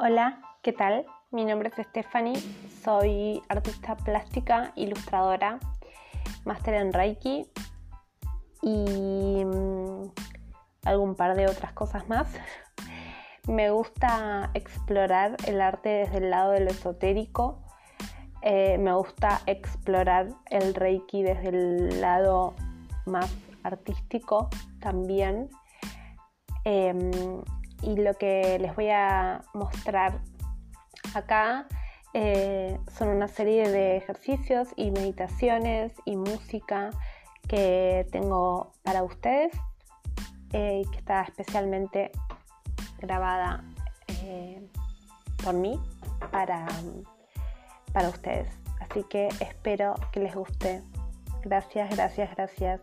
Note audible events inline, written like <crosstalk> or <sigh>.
Hola, ¿qué tal? Mi nombre es Stephanie, soy artista plástica, ilustradora, máster en Reiki y mm, algún par de otras cosas más. <laughs> Me gusta explorar el arte desde el lado de lo esotérico. Eh, me gusta explorar el Reiki desde el lado más artístico también. Em, y lo que les voy a mostrar acá eh, son una serie de ejercicios y meditaciones y música que tengo para ustedes eh, que está especialmente grabada eh, por mí para, para ustedes. Así que espero que les guste. Gracias, gracias, gracias.